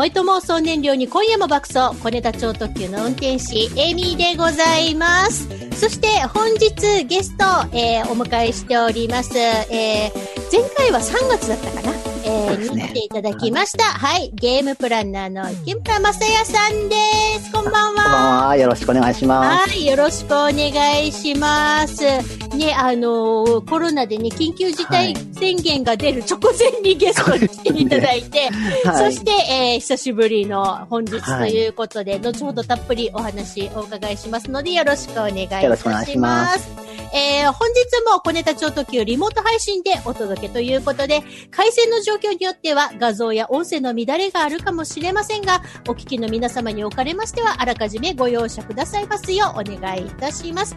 萌えと妄想燃料に今夜も爆走、小ネタ超特急の運転士、エミでございます。そして本日ゲスト、えーお迎えしております。えー前回は3月だったかな？えーねに来ていただきました。はい。ゲームプランナーの池村正也さんです。こんばんこんばんは。は。よろしくお願いします。はい。よろしくお願いします。ね、あのーコロナでね、緊急事態宣言が出る直前にゲストに来ていただいて、はい。そして、えー久しぶりの本日ということで、後ほどたっぷりお話お伺いしますので、よろしくお願いいたしま。ますえー本日も小ネタ超特急リモート配信でお届けということで、回線の状況によっては画像や音声の乱れがあるかもしれませんが、お聞きの皆様におかれましては、あらかじめご容赦くださいますようお願いいたします。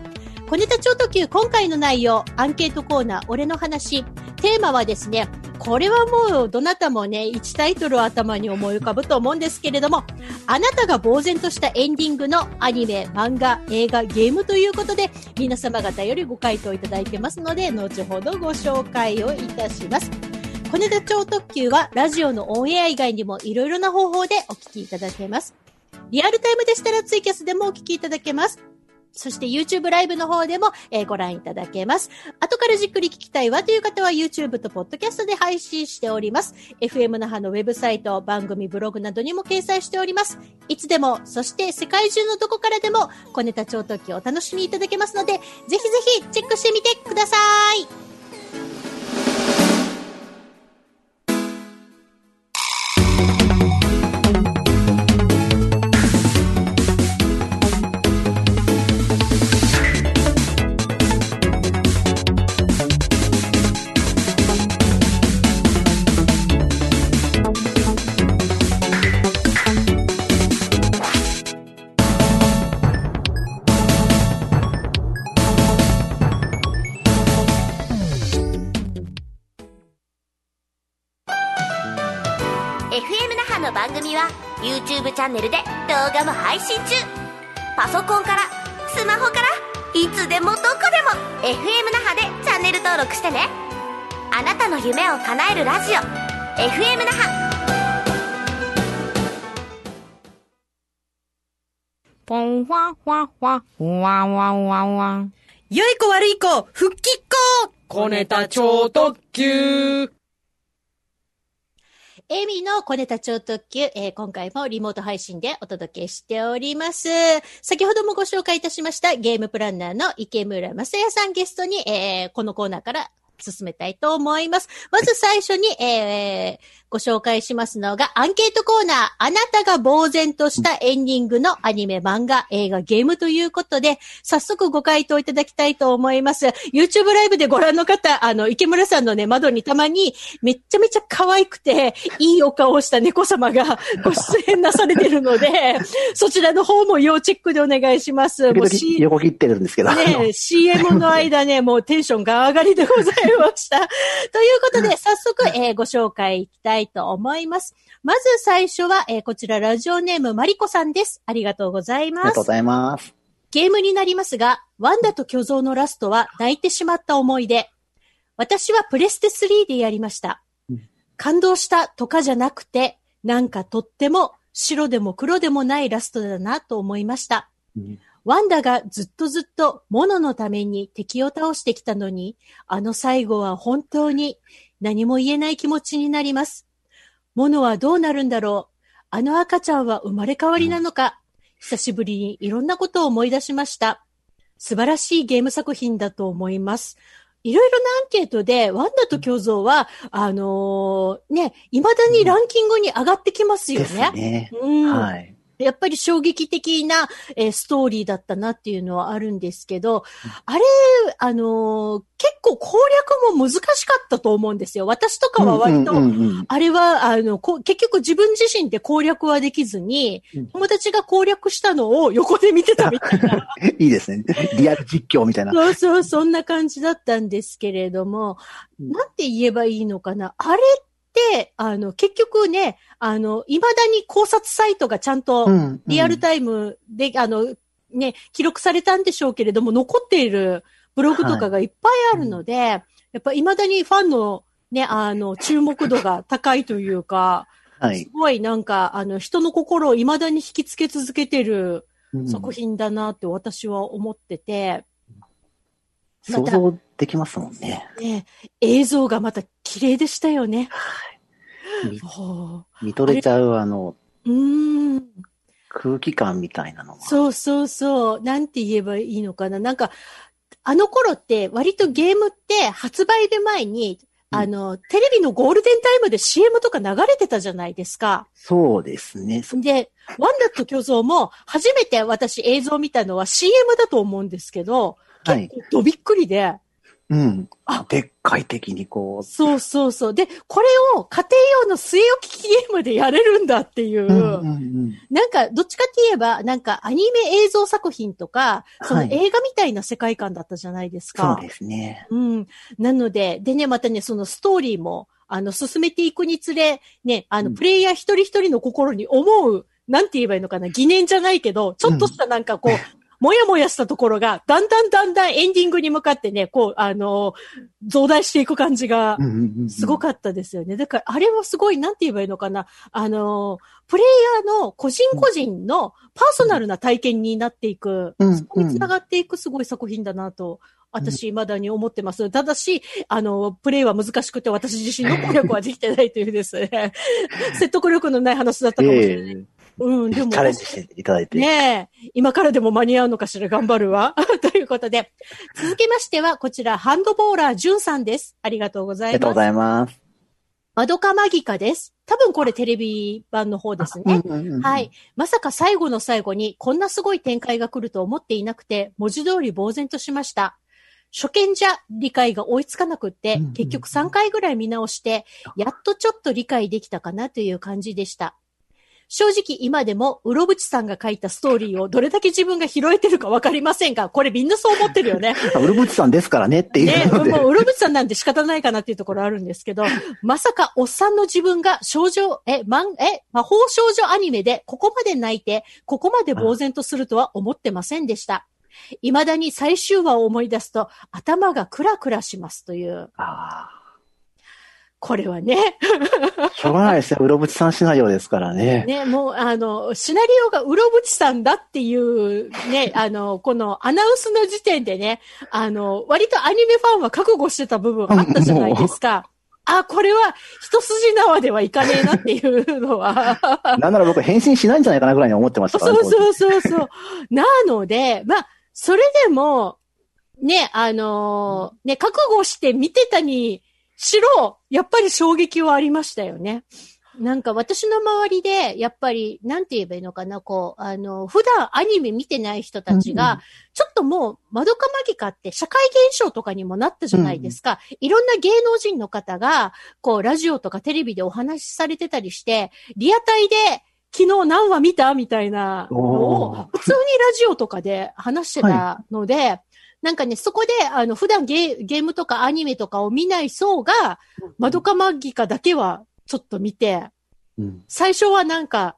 小ネタ超特急今回の内容、アンケートコーナー、俺の話、テーマはですね、これはもうどなたもね、1タイトルを頭に思い浮かぶと思うんですけれども、あなたが呆然としたエンディングのアニメ、漫画、映画、ゲームということで、皆様方よりご回答いただいてますので、後ほどご紹介をいたします。小ネタ超特急はラジオのオンエア以外にもいろいろな方法でお聞きいただけます。リアルタイムでしたらツイキャスでもお聞きいただけます。そして YouTube ライブの方でも、えーご覧いただけます。後からじっくり聞きたいわという方は YouTube と Podcast で配信しております。FM 那覇のウェブサイト、番組ブログなどにも掲載しております。いつでも、そして世界中のどこからでも、小ネタ超特急をお楽しみいただけますので、ぜひぜひチェックしてみてください。ャンネルで動画も配信中。パソコンからスマホからいつでもどこでも FM 那覇でチャンネル登録してね。あなたの夢を叶えるラジオ。FM 那覇ポンファファファ、ふわわわわ。良い子悪い子、復帰っ子小ネタ超特急。エミの小ネタ超特急、えー今回もリモート配信でお届けしております。先ほどもご紹介いたしましたゲームプランナーの池村正也さんゲストに、えーこのコーナーから進めたいと思います。まず最初に、えーご紹介しますのが、アンケートコーナー、あなたが呆然としたエンディングのアニメ、漫画、映画、ゲームということで、早速ご回答いただきたいと思います。YouTube ライブでご覧の方、あの、池村さんのね、窓にたまに、めっちゃめちゃ可愛くて、いいお顔をした猫様が ご出演なされてるので、そちらの方も要チェックでお願いします。もう横切ってるんですけど。ねえ、CM の間ね、もうテンションが上がりでございました。ということで、早速、えーご紹介いきたいと思います。まず最初は、えーこちらラジオネームマリコさんです。ありがとうございます。ありがとうございます。ゲームになりますが、ワンダと巨像のラストは泣いてしまった思い出。私はプレステ3でやりましたうん。感動したとかじゃなくて、なんかとっても白でも黒でもないラストだなと思いました。うんワンダがずっとずっとモノのために敵を倒してきたのに、あの最後は本当に何も言えない気持ちになります。モノはどうなるんだろう？あの赤ちゃんは生まれ変わりなのか、久しぶりにいろんなことを思い出しました。素晴らしいゲーム作品だと思います。いろいろなアンケートで、ワンダと巨像は、あのーね、未だにランキングに上がってきますよですね。ね。うん。はい。やっぱり衝撃的な、えーストーリーだったなっていうのはあるんですけど、あれ、あのー結構攻略も難しかったと思うんですよ。私とかは割と、あれは、あの、こ結局自分自身で攻略はできずにうん、友達が攻略したのを横で見てたみたいな。いいですね。リアル実況みたいな。そうそう、そんな感じだったんですけれども、うんなんて言えばいいのかな。あれって、あの、結局ね、あの、未だに考察サイトがちゃんとうんうん。リアルタイムで、あの、ね、記録されたんでしょうけれども、残っているブログとかがいっぱいあるので、やっぱ未だにファンのね、あの、注目度が高いというか、はい。す。ごいなんか、あの、人の心を未だに引きつけ続けてるうん。作品だなって私は思ってて、ま想た像できますもんね。ね、映像がまた綺麗でしたよね。みほ見とれちゃうあのう。ん。空気感みたいなのが。そうそうそう。なんて言えばいいのかな。なんか、あの頃って割とゲームって発売日前に、うんあの、テレビのゴールデンタイムで CM とか流れてたじゃないですか。そうですね。そで、ワンダと巨像も初めて私映像を見たのは CM だと思うんですけど、はい。結構どびっくりで、うん。あでっかい敵にこう。そうそうそう。で、これを家庭用の据え置きゲームでやれるんだっていう、うんうんうん。なんか、どっちかって言えば、なんかアニメ映像作品とか、そのはい映画みたいな世界観だったじゃないですか。そうですね。うん。なので、でね、またね、そのストーリーも、あの、進めていくにつれ、ね、あの、うんプレイヤー一人一人の心に思う、なんて言えばいいのかな、疑念じゃないけど、ちょっとしたなんかこう、もやもやしたところが、だんだんだんだんエンディングに向かってね、こう、あの、増大していく感じが。すごかったですよね。だから、あれはすごい、なんて言えばいいのかな。あの、プレイヤーの個人個人のパーソナルな体験になっていく、うんそこにつながっていくすごい作品だなと、私、未だに思ってます。ただし、あの、プレイは難しくて、私自身の攻略はできてないというですね、説得力のない話だったかもしれない。えうん、でも、えチャレンジしていただいて。ねえ、今からでも間に合うのかしら、頑張るわ。ということで、続きましては、こちら、ハンドボーラー、ジュンさんです。ありがとうございます。ありがとうございます。マドカマギカです。多分これテレビ版の方ですね。うんうんうんはい。。まさか最後の最後にこんなすごい展開が来ると思っていなくて、文字通り呆然としました。初見じゃ理解が追いつかなくって結局3回ぐらい見直して、やっとちょっと理解できたかなという感じでした。正直今でも、うろぶちさんが書いたストーリーをどれだけ自分が拾えてるかわかりませんが、これみんなそう思ってるよね。ウルブチさんですからねっていね、うので。もう、うろぶちさんなんて仕方ないかなっていうところあるんですけど、まさかおっさんの自分が少女、え、まん、え、魔法少女アニメでここまで泣いて、ここまで呆然とするとは思ってませんでした。未だに最終話を思い出すと頭がクラクラしますという。あこれはね、あ、しょうがないですよ。ウロブチさんシナリオですからね。ね、もう、あの、シナリオがうろぶちさんだっていう、ね、あの、このアナウンスの時点でね、あの、割とアニメファンは覚悟してた部分あったじゃないですか。あ、これは一筋縄ではいかねえなっていうのは。なんなら僕返信しないんじゃないかなぐらいに思ってましたからね。そうそうそうそう。なので、まあ、それでも、ね、あのーね、覚悟して見てたにしろ、やっぱり衝撃はありましたよね。なんか私の周りで、やっぱり、なんて言えばいいのかな、こう、あの、普段アニメ見てない人たちが、ちょっともう、マドカマギカって社会現象とかにもなったじゃないですか。いろんな芸能人の方が、こう、ラジオとかテレビでお話しされてたりして、リアタイで、昨日何話見た？みたいなのを普通にラジオとかで話してたので、なんかね、そこで、あの、普段ゲーゲームとかアニメとかを見ない層が、マドカマギカだけはちょっと見て、うん最初はなんか、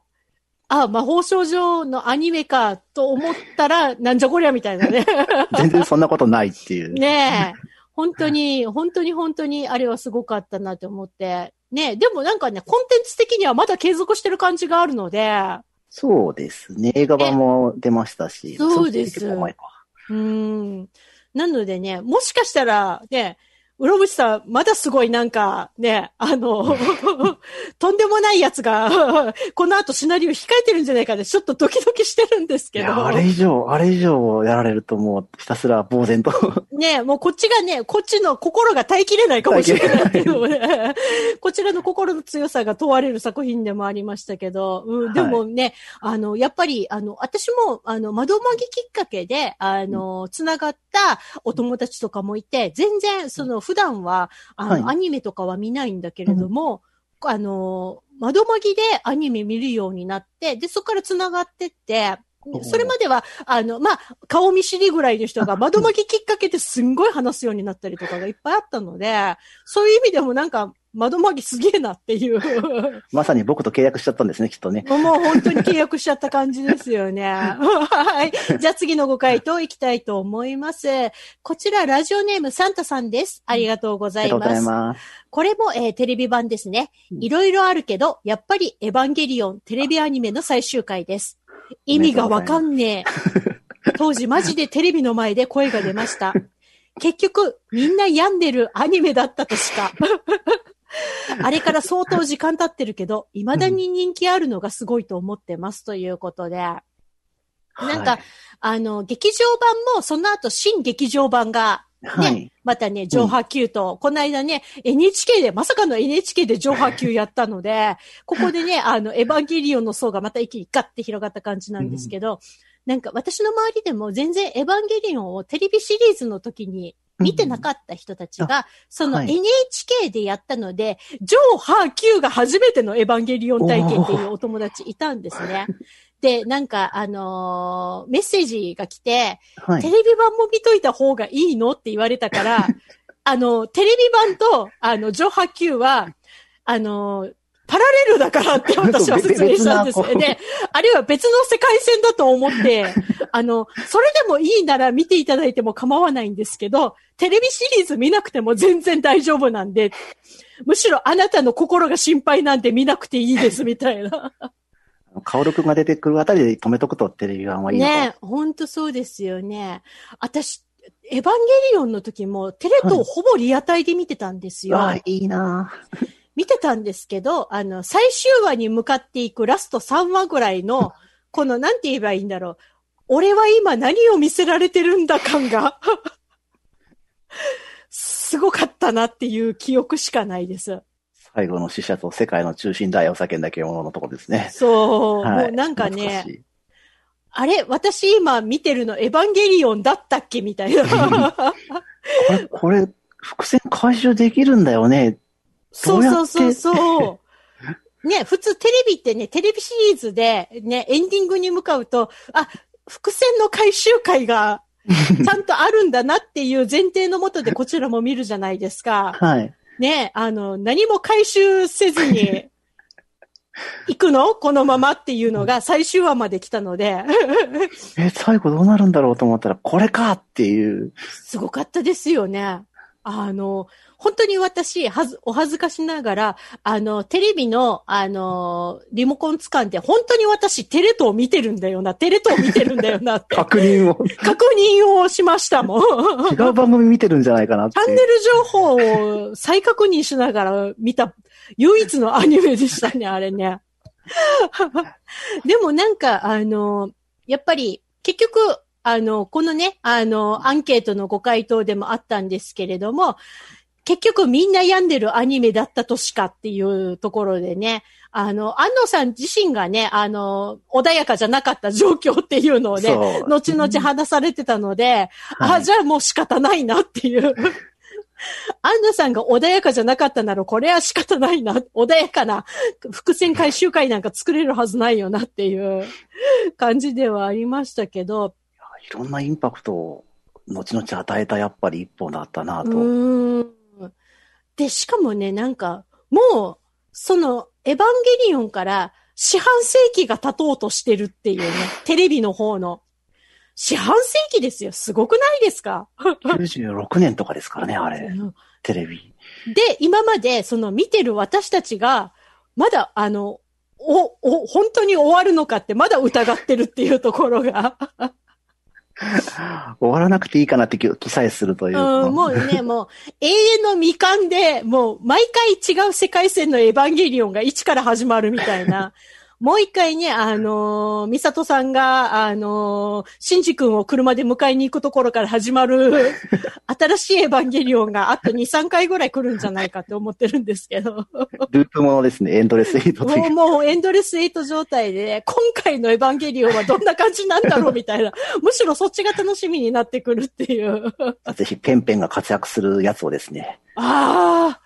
あ、魔法少女のアニメかと思ったら、なんじゃこりゃみたいなね。全然そんなことないっていう。ねえ。本当に、本当に本当に、あれはすごかったなって思って。ねえ、でもなんかね、コンテンツ的にはまだ継続してる感じがあるので、そうですね。映画版も出ましたし。そうです結構前か。うん。なのでね、もしかしたら、ね、うろぶちさん、まだすごいなんか、ね、あの、とんでもないやつが、この後シナリオ控えてるんじゃないかで、ちょっとドキドキしてるんですけど。いや、あれ以上、あれ以上やられるともうひたすら呆然と。ねもうこっちがね、こっちの心が耐えきれないかもしれないっていうのもね、こちらの心の強さが問われる作品でもありましたけど、うん、でもね、あの、やっぱり、あの、私も、あの、窓まぎきっかけで、あの、つながったお友達とかもいて、全然、その、普段は、あの、はい。アニメとかは見ないんだけれども、あの、窓まぎでアニメ見るようになって、で、そこからつながってって、それまでは、あの、まあ、顔見知りぐらいの人が 窓巻ききっかけですんごい話すようになったりとかがいっぱいあったので、そういう意味でもなんか、窓マギすげえなっていう。まさに僕と契約しちゃったんですね、きっとね。もう本当に契約しちゃった感じですよね。はい。じゃあ次のご回答いきたいと思います。こちら、ラジオネームサンタさんです。ありがとうございありがとうございます。ます。これも、えーテレビ版ですね。いろいろあるけど、やっぱりエヴァンゲリオンテレビアニメの最終回です。意味がわかんねえ。当時マジでテレビの前で声が出ました。結局、みんな病んでるアニメだったとしか。あれから相当時間経ってるけど、未だに人気あるのがすごいと思ってますということで。なんか、はいあの、劇場版も、その後、新劇場版が、ね、はい。またね、上波級と、この間ね、NHK で、まさかの NHK で上波級やったので、ここでね、あの、エヴァンゲリオンの層がまた一気にガッて広がった感じなんですけど、なんか私の周りでも全然エヴァンゲリオンをテレビシリーズの時に見てなかった人たちが、そのはい NHK でやったので、上波級が初めてのエヴァンゲリオン体験っていうお友達いたんですね。で、なんか、あのーメッセージが来て、はい。テレビ版も見といた方がいいのって言われたから、あの、テレビ版と、あの、上波級は、あの、パラレルだからって私は説明したんです で、あるいは別の世界線だと思って、あの、それでもいいなら見ていただいても構わないんですけど、テレビシリーズ見なくても全然大丈夫なんで、むしろあなたの心が心配なんで見なくていいですみたいな。カオルくんが出てくるあたりで止めとくとテレビ版はいいのかもねほんとそうですよね。私、エヴァンゲリオンの時もテレ東ほぼリアタイで見てたんですよ。わあ、いいな見てたんですけど、あの、最終話に向かっていくラスト3話ぐらいの、この、なんて言えばいいんだろう。俺は今何を見せられてるんだ感が、すごかったなっていう記憶しかないです。最後の死者と世界の中心大を叫んだ獣のとこですね。そう、はいもうなんかねあれ私今見てるのエヴァンゲリオンだったっけみたいな。これ、これ、伏線回収できるんだよね。そうそうそうそう。ね、普通テレビってね、テレビシリーズでね、エンディングに向かうと、あ、伏線の回収会が ちゃんとあるんだなっていう前提のもとでこちらも見るじゃないですか。はい。ね、あの、何も回収せずに、行くの？このままっていうのが最終話まで来たので、え、最後どうなるんだろうと思ったら、これかっていう。すごかったですよね。あの、本当に私、はず、お恥ずかしながら、あの、テレビの、あの、リモコン掴んで、本当に私、テレ東見てるんだよな、テレ東見てるんだよなって、確認を。確認をしましたもん。違う番組見てるんじゃないかなって。チャンネル情報を再確認しながら見た唯一のアニメでしたね、あれね。でもなんか、あの、やっぱり、結局、あの、このね、あの、アンケートのご回答でもあったんですけれども、結局みんな病んでるアニメだったとしかっていうところでね、あの、安野さん自身がね、あの、穏やかじゃなかった状況っていうのをね、後々話されてたので、あ、はいじゃあもう仕方ないなっていう。アンナさんが穏やかじゃなかったなら、これは仕方ないな。穏やかな伏線回収会なんか作れるはずないよなっていう感じではありましたけど、いろんなインパクトを後々与えたやっぱり一本だったなうと。で、しかもね、なんか、もう、その、エヴァンゲリオンから四半世紀が経とうとしてるっていうね、テレビの方の。四半世紀ですよ。すごくないですか？96年とかですからね、あれ。テレビ。で、今まで、その見てる私たちが、まだ、あの、お、お、本当に終わるのかって、まだ疑ってるっていうところが。終わらなくていいかなって気さえするという。うん、もうね、もう、永遠の未完で、もう、毎回違う世界線のエヴァンゲリオンが一から始まるみたいな。もう一回ね、あのー、ミサトさんが、あのー、シンジ君を車で迎えに行くところから始まる、新しいエヴァンゲリオンがあと2、3回ぐらい来るんじゃないかって思ってるんですけど。ループものですね、エンドレスエイト。もう、もうエンドレスエイト状態で、今回のエヴァンゲリオンはどんな感じなんだろうみたいな。むしろそっちが楽しみになってくるっていう。ぜひペンペンが活躍するやつをですね。ああ、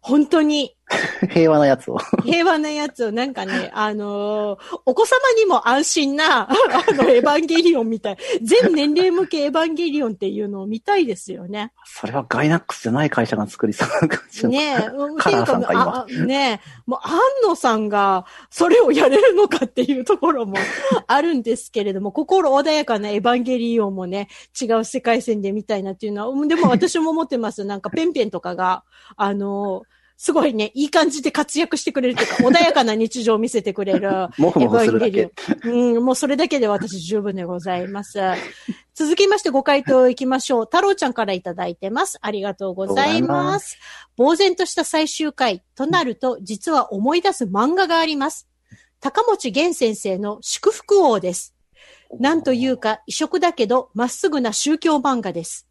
本当に、平和なやつを。平和なやつを、なんかね、あのーお子様にも安心な、あの、エヴァンゲリオンみたい。全年齢向けエヴァンゲリオンっていうのを見たいですよね。それはガイナックスじゃない会社が作りそうな感じの。ねえ、うんカラーさんか今ねえ、もう、安野さんが、それをやれるのかっていうところも あるんですけれども、心穏やかなエヴァンゲリオンもね、違う世界線で見たいなっていうのは、うんでも私も思ってます。なんか、ペンペンとかが、あのすごいね、いい感じで活躍してくれるというか、穏やかな日常を見せてくれる。もふもふするうん、もうそれだけで私十分でございます。続きましてご回答いきましょう。太郎ちゃんからいただいてます。ありがとうございま。ます呆然とした最終回となると、実は思い出す漫画があります。高持源先生の祝福王です。なんというか異色だけど、まっすぐな宗教漫画です。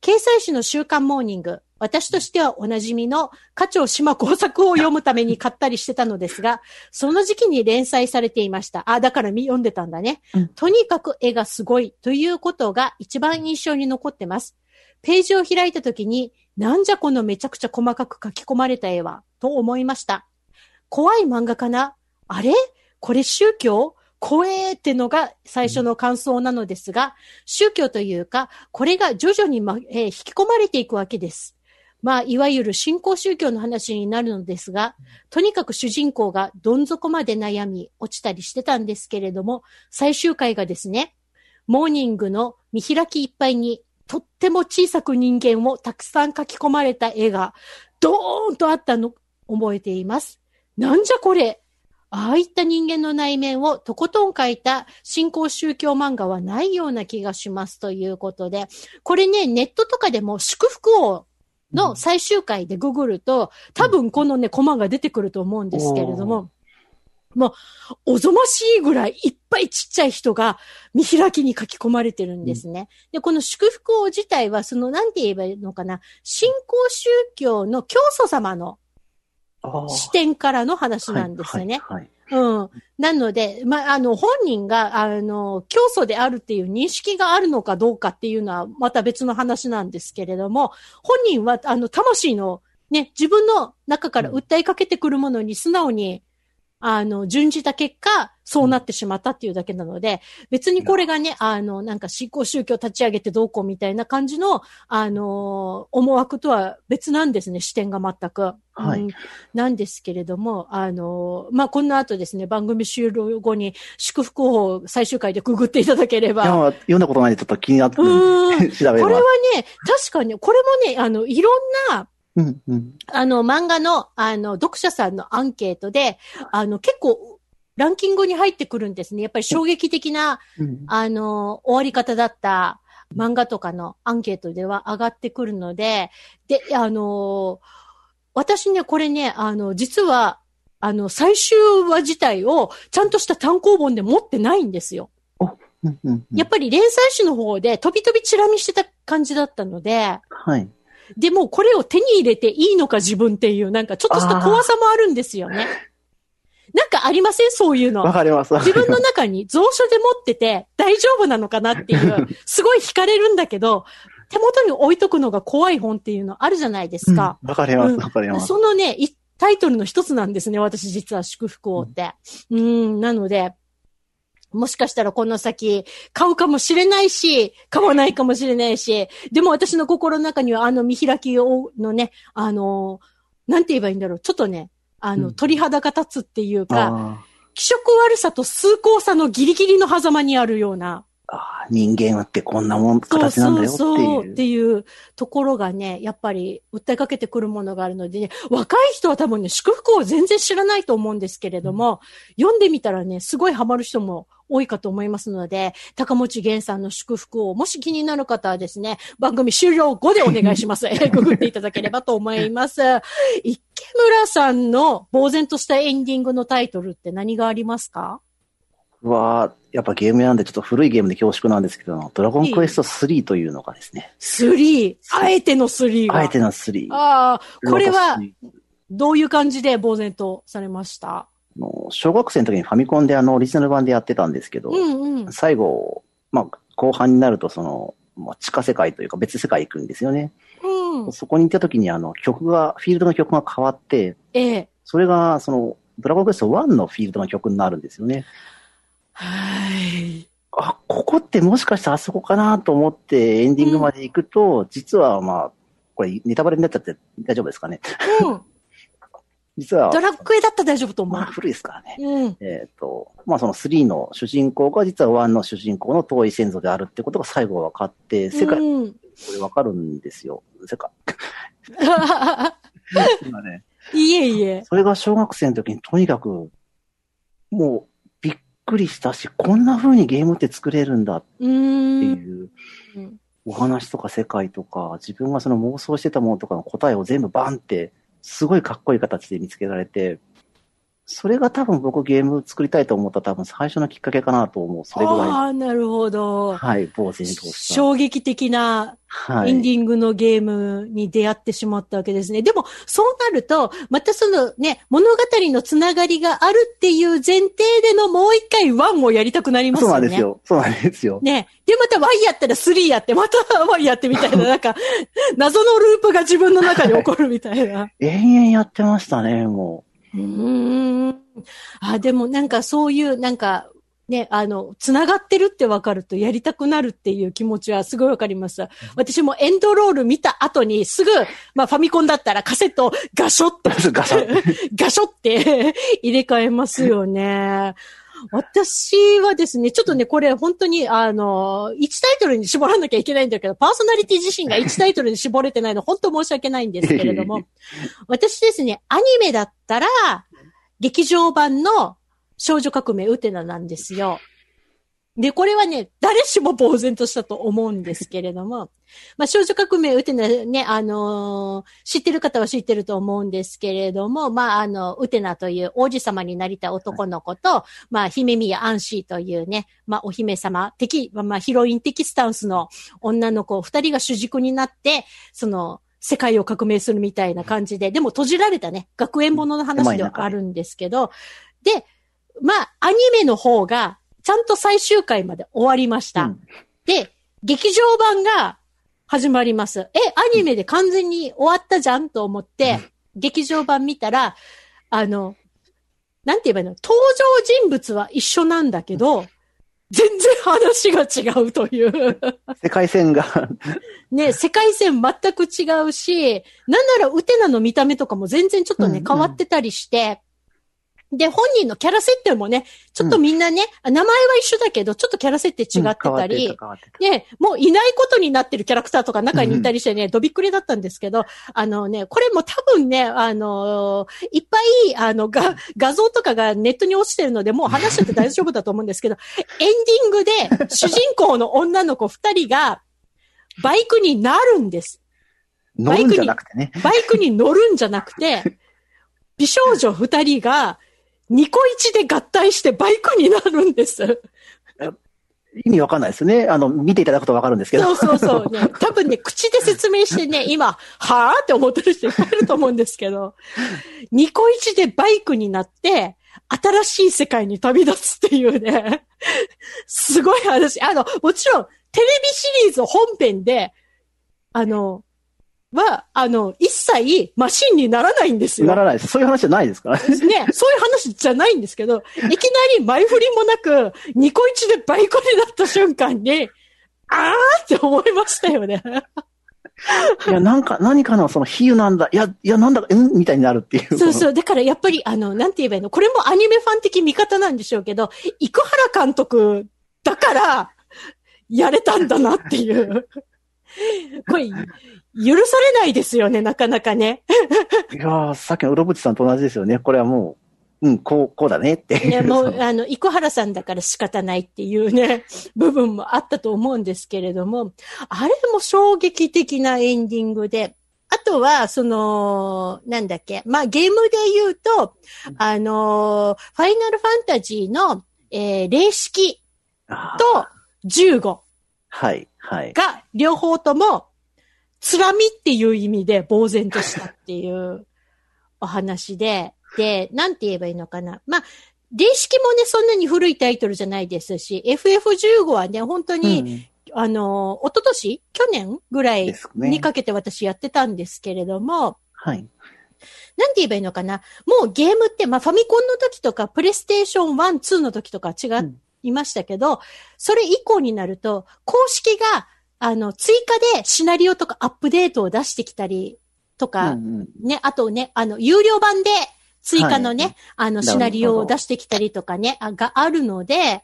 掲載誌の週刊モーニング、私としてはおなじみの課長島工作を読むために買ったりしてたのですが、その時期に連載されていました。あ、だからみ読んでたんだね。うんとにかく絵がすごいということが一番印象に残ってます。ページを開いた時に、なんじゃこのめちゃくちゃ細かく書き込まれた絵は、と思いました。怖い漫画かな？あれ？これ宗教？怖えってのが最初の感想なのですが、宗教というか、これが徐々に、まえー引き込まれていくわけです。まあ、いわゆる新興宗教の話になるのですが、とにかく主人公がどん底まで悩み、落ちたりしてたんですけれども、最終回がですね、モーニングの見開きいっぱいに、とっても小さく人間をたくさん書き込まれた絵が、ドーンとあったの、覚えています。なんじゃこれああいった人間の内面をとことん書いた新興宗教漫画はないような気がしますということで、これね、ネットとかでも祝福王の最終回でググると、多分このね、コマが出てくると思うんですけれども、もう、おぞましいぐらいいっぱいちっちゃい人が見開きに書き込まれてるんですね。で、この祝福王自体は、その、なんて言えばいいのかな、新興宗教の教祖様の視点からの話なんですよね。はいはいうん。なので、まあ、あの、本人が、あの、教祖であるっていう認識があるのかどうかっていうのは、また別の話なんですけれども、本人は、あの、魂の、ね、自分の中から訴えかけてくるものに素直に、あの、準じた結果、そうなってしまったっていうだけなので、別にこれがね、あの、なんか新興宗教立ち上げてどうこうみたいな感じの、あの、思惑とは別なんですね、視点が全く。はいうんなんですけれども、あの、まあ、この後ですね、番組終了後に祝福を最終回でくぐっていただければ。いや、読んだことないんでちょっと気になって、調べ。これはね、確かに、これもね、あの、いろんな、うんうん。あの、漫画の、あの、読者さんのアンケートで、あの、結構、ランキングに入ってくるんですね。やっぱり衝撃的な、うんあの、終わり方だった漫画とかのアンケートでは上がってくるので、で、あの、私ね、これね、あの、実は、あの、最終話自体をちゃんとした単行本で持ってないんですよ。やっぱり連載誌の方で飛び飛びチラ見してた感じだったので、はい。でもこれを手に入れていいのか自分っていう、なんかちょっとした怖さもあるんですよね。なんかありません？そういうのわ。かります。自分の中に蔵書で持ってて大丈夫なのかなっていう、すごい惹かれるんだけど、手元に置いとくのが怖い本っていうのあるじゃないですか。うんわかります。うんわかります。そのね、いタイトルの一つなんですね、私実は祝福王って。うん、なので、もしかしたらこの先、買うかもしれないし、買わないかもしれないし、でも私の心の中にはあの見開きをのね、あの、なんて言えばいいんだろう、ちょっとね、あの、うん。鳥肌が立つっていうか、あ気色悪さと崇高さのギリギリの狭間にあるような、ーあー、人間ってこんなもん、そう形なんだよってそうそういう。っていうところがね、やっぱり訴えかけてくるものがあるのでね、若い人は多分ね、祝福を全然知らないと思うんですけれども、読んでみたらね、すごいハマる人も多いかと思いますので、高持源さんの祝福を、もし気になる方はですね、番組終了後でお願いします。えーググっていただければと思います。池村さんの呆然としたエンディングのタイトルって何がありますか？は、やっぱゲームなんでちょっと古いゲームで恐縮なんですけど、ドラゴンクエスト3というのがですね、?3。あえての3が。あえての3。ああ、これはロータス3どういう感じで呆然とされました？あの小学生の時にファミコンであのオリジナル版でやってたんですけど、うんうん。最後、まあ、後半になるとその、まあ、地下世界というか別世界行くんですよね。うんうん。そこに行った時にあの曲が、フィールドの曲が変わって、ええ。それがその、ドラゴンクエスト1のフィールドの曲になるんですよね。はい。あ、ここってもしかしてあそこかなと思ってエンディングまで行くと、実はまあ、これネタバレになっちゃって大丈夫ですかね？うん。実は、ドラクエだったら大丈夫と思うまあ。古いですからね。うん。えっ、と、まあその3の主人公が実は1の主人公の遠い先祖であるってことが最後は分かって、世界、こうん。れ分かるんですよ。世界。今ね。いえいえ。それが小学生の時にとにかく、もうくりしたし、こんな風にゲームって作れるんだって。いううんお話とか世界とか、自分がその妄想してたものとかの答えを全部バンって、すごいかっこいい形で見つけられて、それが多分僕ゲーム作りたいと思った多分最初のきっかけかなと思う。それぐらい。ああ、なるほど。はい、呆然とした。衝撃的なはい。エンディングのゲームに出会ってしまったわけですね。でも、そうなると、またそのね、物語のつながりがあるっていう前提でのもう一回ワンをやりたくなりますそうよね。なんですよ。そうなんですよ。ね。で、また Y やったら3やって、また Y やってみたいな、なんか、謎のループが自分の中に起こるみたいな。延々やってましたね、もうーん。あ、でもなんかそういう、なんか、ね、あの、つながってるってわかるとやりたくなるっていう気持ちはすごいわかります。私もエンドロール見た後にすぐ、まあファミコンだったらカセットをガショッと。ガショって 入れ替えますよね。私はですね、ちょっとね、これ本当に、あの、1タイトルに絞らなきゃいけないんだけど、パーソナリティ自身が1タイトルに絞れてないの、本当申し訳ないんですけれども、私ですね、アニメだったら、劇場版の少女革命ウテナなんですよ。で、これはね、誰しも呆然としたと思うんですけれども、まあ、少女革命ウテナね、あのー知ってる方は知ってると思うんですけれども、まあ、あの、ウテナという王子様になりたい男の子と、まあ、姫宮アンシーというね、まあ、お姫様的、まあ、ヒロイン的スタンスの女の子二人が主軸になって、その、世界を革命するみたいな感じで、でも閉じられたね、学園ものの話ではあるんですけど、で、まあ、アニメの方が、ちゃんと最終回まで終わりました。うん。で、劇場版が始まります。え、アニメで完全に終わったじゃんと思って、劇場版見たら、あの、なんて言えばいいの？登場人物は一緒なんだけど、全然話が違うという。世界線が、ね、世界線全く違うし、なんならウテナの見た目とかも全然ちょっとね、うんうん。変わってたりして、で、本人のキャラ設定もね、ちょっとみんなね、名前は一緒だけど、ちょっとキャラ設定違ってたり、うんた変わってね、もういないことになってるキャラクターとか中にいたりしてね、どびっくりだったんですけど、あのね、これも多分ね、あのーいっぱい、あの、が、画像とかがネットに落ちてるので、もう話してて大丈夫だと思うんですけど、エンディングで主人公の女の子二人が、バイクになるんです。乗るんじゃなくてね。バイクに乗るんじゃなくて、美少女二人が、ニコイチで合体してバイクになるんです。意味わかんないですね。あの、見ていただくとわかるんですけど。そうそうそう、ね。多分ね、口で説明してね、今、はぁって思ってる人いっぱいいると思うんですけど、ニコイチでバイクになって、新しい世界に旅立つっていうね、すごい話。あの、もちろん、テレビシリーズ本編で、あの、は、あの、一切マシンにならないんですよ。ならないです。そういう話じゃないですからね。ね、そういう話じゃないんですけど、いきなり前振りもなく、ニコイチでバイクになった瞬間に、あーって思いましたよね。いや、なんか、何かのその比喩なんだ。いや、いや、なんだか、うんみたいになるっていう。そうそう。だからやっぱり、あの、なんて言えばいいの？これもアニメファン的見方なんでしょうけど、生原監督だから、やれたんだなっていう。これ、許されないですよね、なかなかね。いやーさっきのうろぶちさんと同じですよね。これはもう、うん、こう、こうだねっていう。ね、も、そうあの、生原さんだから仕方ないっていうね、部分もあったと思うんですけれども、あれも衝撃的なエンディングで、あとは、その、なんだっけ、まあ、ゲームで言うと、あの、ファイナルファンタジーの、えー、霊式と15はい、はい。が両方とも、つらみっていう意味で呆然としたっていうお話で、で、なんて言えばいいのかな。まあ、霊式もね、そんなに古いタイトルじゃないですし、FF15 はね、本当に、うん。あの、一昨年？去年ぐらいにかけて私やってたんですけれども、はい。なんて言えばいいのかな。もうゲームって、まあファミコンの時とか、プレイステーション1、2の時とか違いましたけど、それ以降になると、公式が、あの、追加でシナリオとかアップデートを出してきたりとか、うんうん。ね、あとね、あの、有料版で追加のね、はい。あの、シナリオを出してきたりとかね、あがあるので、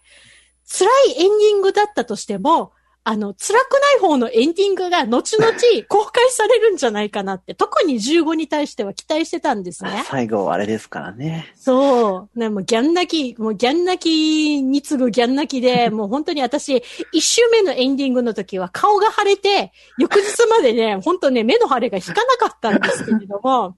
辛いエンディングだったとしても、あの、辛くない方のエンディングが後々公開されるんじゃないかなって、特に15に対しては期待してたんですね。最後はあれですからね。そう。ね、もうギャン泣き、もうギャン泣きに次ぐギャン泣きで、もう本当に私、一周目のエンディングの時は顔が腫れて、翌日までね、本当ね、目の腫れが引かなかったんですけれども、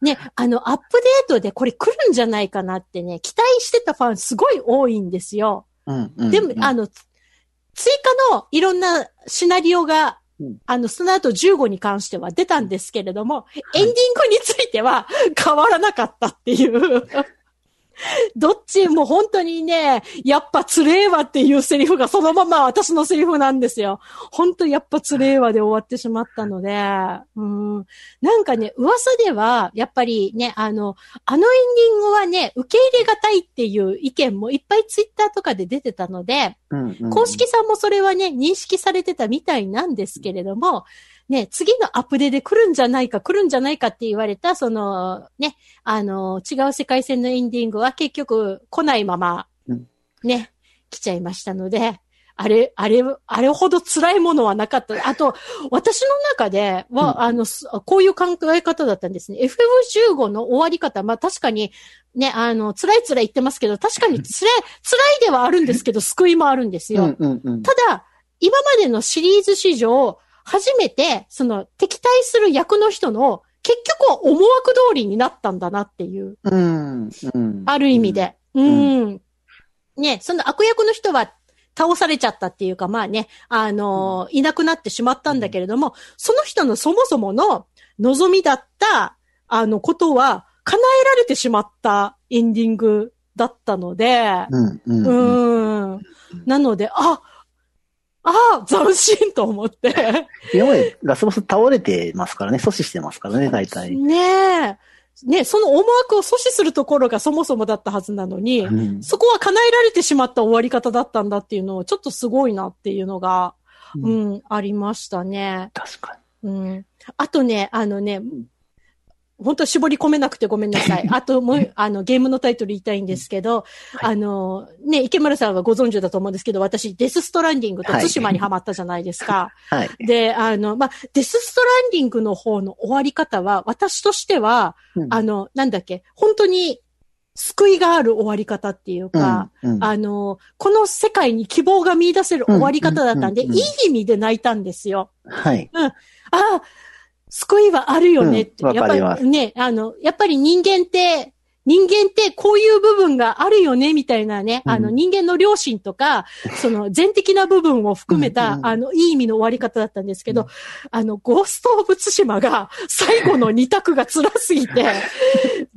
ね、あの、アップデートでこれ来るんじゃないかなってね、期待してたファンすごい多いんですよ。うんうん、でも、あの、追加のいろんなシナリオが、うんあの、その後15に関しては出たんですけれども、エンディングについては変わらなかったっていう。どっちも本当にね、やっぱつれえわっていうセリフがそのまま私のセリフなんですよ。本当やっぱつれえわで終わってしまったので、うん。なんかね、噂では、やっぱりね、あの、あのエンディングはね、受け入れがたいっていう意見もいっぱいツイッターとかで出てたので、うんうん。公式さんもそれはね、認識されてたみたいなんですけれども、ね、次のアップデで来るんじゃないか、来るんじゃないかって言われた、その、ね、あの、違う世界線のエンディングは結局来ないままうん、ね、来ちゃいましたので、あれ、あれ、あれほど辛いものはなかった。あと、私の中では、うんあの、すこういう考え方だったんですね。FF15 の終わり方、まあ確かに、ね、あの、辛い辛い言ってますけど、確かに 辛い、辛いではあるんですけど、救いもあるんですよ。うんうんうん。ただ、今までのシリーズ史上、初めて、その、敵対する役の人の、結局は思惑通りになったんだなっていう、うんうん。ある意味で。うん。ね、その悪役の人は倒されちゃったっていうか、まあね、あのーいなくなってしまったんだけれども、その人のそもそもの望みだった、あの、ことは、叶えられてしまったエンディングだったので、うんうんん。ん。なので、あ、あ斬新と思って。今までラスボス倒れてますからね、阻止してますからね、大体。ねえ。ねその思惑を阻止するところがそもそもだったはずなのに、うんそこは叶えられてしまった終わり方だったんだっていうのを、ちょっとすごいなっていうのが、ううんん、ありましたね。確かうん。あとね、あのね、本当絞り込めなくてごめんなさい。あともう、あの、ゲームのタイトル言いたいんですけど、あの、ね、池村さんはご存知だと思うんですけど、私、デスストランディングとはい対馬にハマったじゃないですか。に。はい。で、あの、まあ、デスストランディングの方の終わり方は、私としては、うんあの、なんだっけ、本当に救いがある終わり方っていうか、うんうんあの、この世界に希望が見出せる終わり方だったんで、うんうんうんうんいい意味で泣いたんですよ。はい。ああ、救いはあるよねって。うんわやっぱかりね、あの、やっぱり人間って、人間ってこういう部分があるよね、みたいなね、うん。あの人間の良心とか、その全的な部分を含めた、うんうん。あの、いい意味の終わり方だったんですけど、あの、ゴースト・オブ・ツシマが最後の二択が辛すぎて、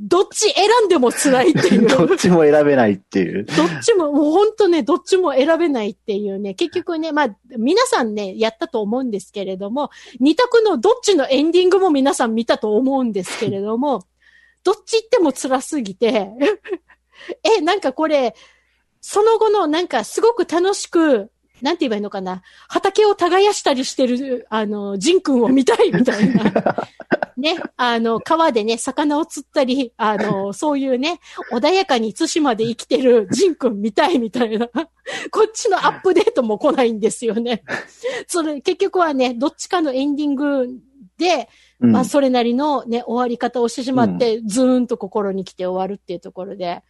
どっち選んでも辛いっていう。どっちも選べないっていう。どっちも、もう本当ね、どっちも選べないっていうね、結局ね、まあ、皆さんね、やったと思うんですけれども、二択のどっちのエンディングも皆さん見たと思うんですけれども、どっち行っても辛すぎて、え、なんかこれ、その後のなんかすごく楽しく、なんて言えばいいのかな、畑を耕したりしてる、あの、ジン君を見たいみたいな。ね、あの、川でね、魚を釣ったり、あの、そういうね、穏やかに対馬で生きてるジン君見たいみたいな。こっちのアップデートも来ないんですよね。それ、結局はね、どっちかのエンディングで、うんまあ、それなりのね、終わり方をしてしまって、ズーンと心に来て終わるっていうところで、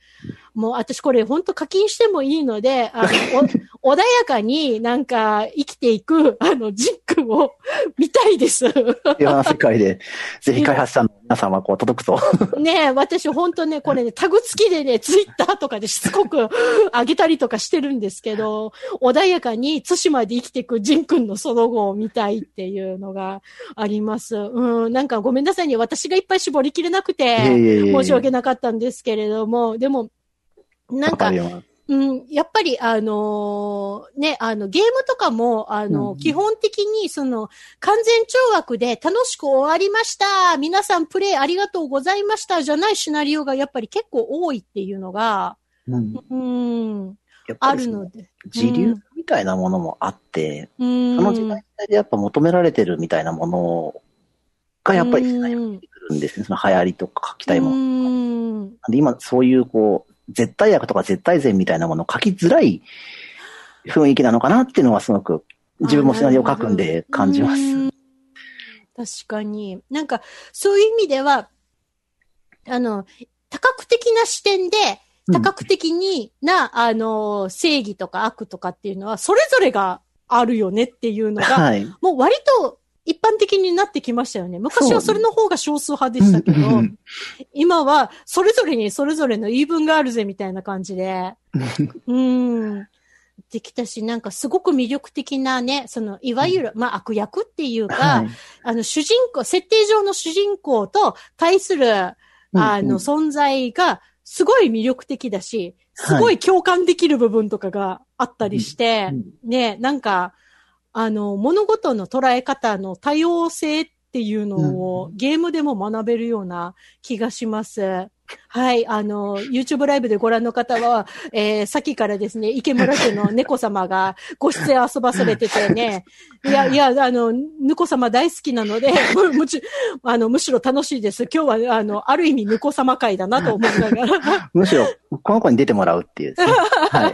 もう私これ本当課金してもいいので、あの、お 穏やかになんか生きていく、あの、ジン君を 見たいです。平和な世界で、ぜひ開発者の皆さんはこう届くと。ねえ、私本当ね、これね、タグ付きでね、ツイッターとかでしつこく上げたりとかしてるんですけど、穏やかに対馬で生きていくジン君のその後を見たいっていうのがあります。うん、なんかごめんなさいね、私がいっぱい絞りきれなくて、申し訳なかったんですけれども、でも、なんかうん、やっぱり、あのーね、あの、ゲームとかも、あの、うん基本的に、その、完全懲悪で楽しく終わりました皆さんプレイありがとうございましたじゃないシナリオがやっぱり結構多いっていうのが、うん。うん、やっぱあるので。時流みたいなものもあって、うん。その時代でやっぱ求められてるみたいなものがやっぱり出てくるんですね。その流行りとか書きたいもの。うん。で今そういうこう、絶対悪とか絶対善みたいなものを書きづらい雰囲気なのかなっていうのはすごく自分もシナリオ書くんで感じます。うん確かに。なんか、そういう意味では、あの、多角的な視点で、多角的にな、あの、正義とか悪とかっていうのは、それぞれがあるよねっていうのが、はい。もう割と一般的になってきましたよね。昔はそれの方が少数派でしたけど、うん今はそれぞれにそれぞれの言い分があるぜみたいな感じで、うん。できたし、なんかすごく魅力的なね、その、いわゆる、まあ悪役っていうか、はい。あの主人公、設定上の主人公と対する、あうん。の、存在がすごい魅力的だし、すごい共感できる部分とかがあったりして、うん。ね、なんか、あの、物事の捉え方の多様性っていうのをゲームでも学べるような気がします。はい、あの、YouTube ライブでご覧の方は、えー、さっきからですね、池村家の猫様がご出演遊ばされててね、いや、いや、あの、猫様大好きなので、む、むち、あの、むしろ楽しいです。今日は、あの、ある意味猫様会だなと思いながら、むしろ、この子に出てもらうっていうね。はい。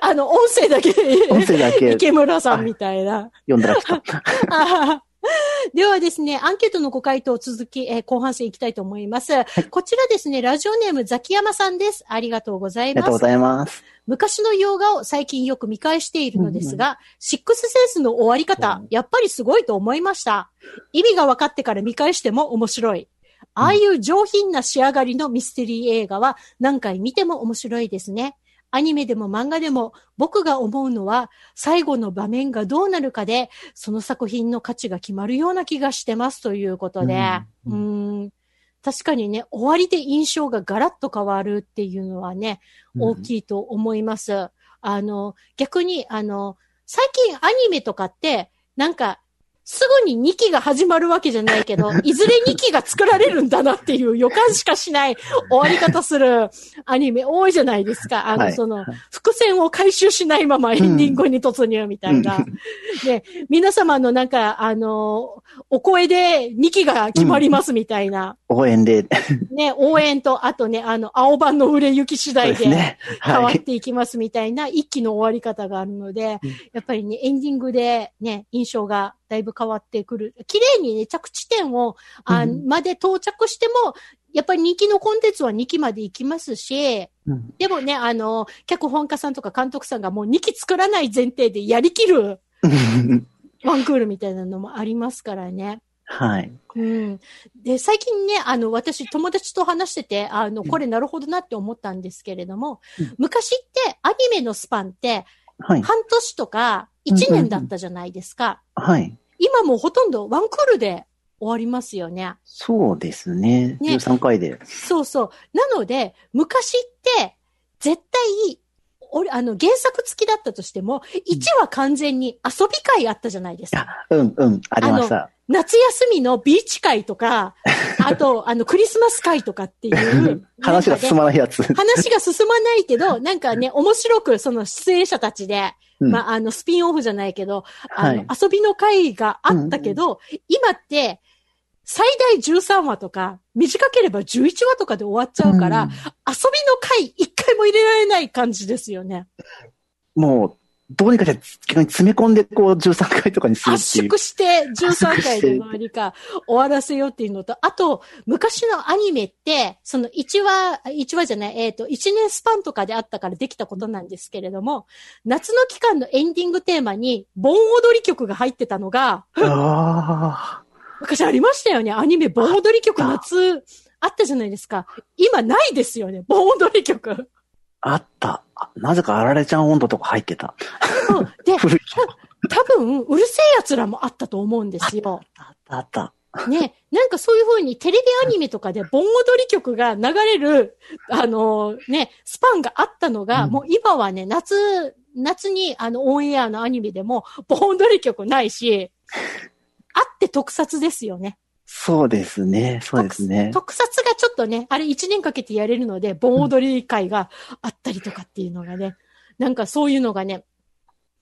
あの、音声だけ、音声だけ池村さんみたいな。読んだら来た。ではですね、アンケートのご回答続き、えー後半戦いきたいと思います。こちらですね、ラジオネームザキヤマさんです。ありがとうございます。ありがとうございます。昔の洋画を最近よく見返しているのですが、シックスセンスの終わり方、やっぱりすごいと思いました。意味が分かってから見返しても面白い。ああいう上品な仕上がりのミステリー映画は何回見ても面白いですね。アニメでも漫画でも僕が思うのは最後の場面がどうなるかでその作品の価値が決まるような気がしてますということで、ううんん確かにね、終わりで印象がガラッと変わるっていうのはね、大い。きいと思います。あの、逆に、あの、最近アニメとかって、なんか、すぐに2期が始まるわけじゃないけど、いずれ2期が作られるんだなっていう予感しかしない終わり方するアニメ多いじゃないですか。あの、はいその、伏線を回収しないままエンディングに突入みたいな。で、皆様のなんか、あの、お声で2期が決まりますみたいな、応援で。ね、応援と、あとね、あの、青版の売れ行き次第で。変わっはい。ていきますみたいな一期の終わり方があるので、うんやっぱりね、エンディングでね、印象がだいぶ変わってくる。綺麗にね、着地点を、あうんまで到着しても、やっぱり2期のコンテンツは2期まで行きますし、うんでもね、あの、脚本家さんとか監督さんがもう2期作らない前提でやりきる ワンクールみたいなのもありますからね。はい。うん。で、最近ね、あの、私、友達と話してて、あの、これなるほどなって思ったんですけれども、うん昔ってアニメのスパンって、はい。半年とか1年だったじゃないですか。はい。今もうほとんどワンクールで終わりますよね。そうですね。ね13回で。そうそう。なので、昔って、絶対、俺、あの、原作付きだったとしても、1は完全に遊び会あったじゃないですか。あ、うん、うん、ありました。夏休みのビーチ会とか、あと、あの、クリスマス会とかっていう。話が進まないやつ。話が進まないけど、なんかね、面白くその出演者たちで、うん。まあ、あの、スピンオフじゃないけど、あの、はい。遊びの会があったけど、今って、最大13話とか、短ければ11話とかで終わっちゃうから、うん。遊びの会一回も入れられない感じですよね。もう、どうにかして逆に詰め込んで、こう、13回とかにする圧っていう。縮して13回で何か終わらせようっていうのと、あと、昔のアニメって、その1話、1話じゃない、えっ、と、1年スパンとかであったからできたことなんですけれども、夏の期間のエンディングテーマに、盆踊り曲が入ってたのが、あ昔ありましたよね。アニメ盆踊り曲夏、あったじゃないですか。今ないですよね。盆踊り曲。あ、あった。あなぜかあられちゃん温度とか入ってた。そうで、古い。多分、うるせえ奴らもあったと思うんですよ。あった、あった。ね、なんかそういう風にテレビアニメとかで盆踊り曲が流れる、あのね、スパンがあったのが、うんもう今はね、夏、夏にあのオンエアのアニメでも盆踊り曲ないし、あって特撮ですよね。そうですね。そうですね。特撮がちょっとね、あれ1年かけてやれるので、盆踊り会があったりとかっていうのがね、なんかそういうのがね、